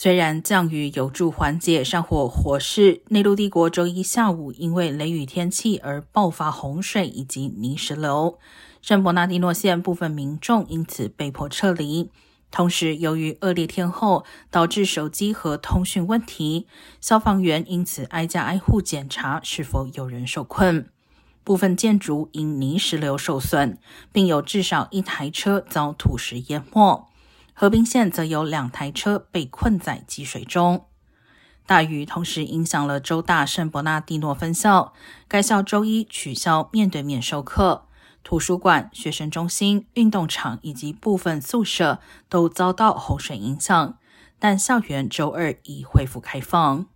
虽然降雨有助缓解山火火势，内陆帝国周一下午因为雷雨天气而爆发洪水以及泥石流，圣伯纳蒂诺县部分民众因此被迫撤离。同时，由于恶劣天候导致手机和通讯问题，消防员因此挨家挨户检查是否有人受困。部分建筑因泥石流受损，并有至少一台车遭土石淹没。河滨县则有两台车被困在积水中。大雨同时影响了州大圣伯纳蒂诺分校，该校周一取消面对面授课，图书馆、学生中心、运动场以及部分宿舍都遭到洪水影响，但校园周二已恢复开放。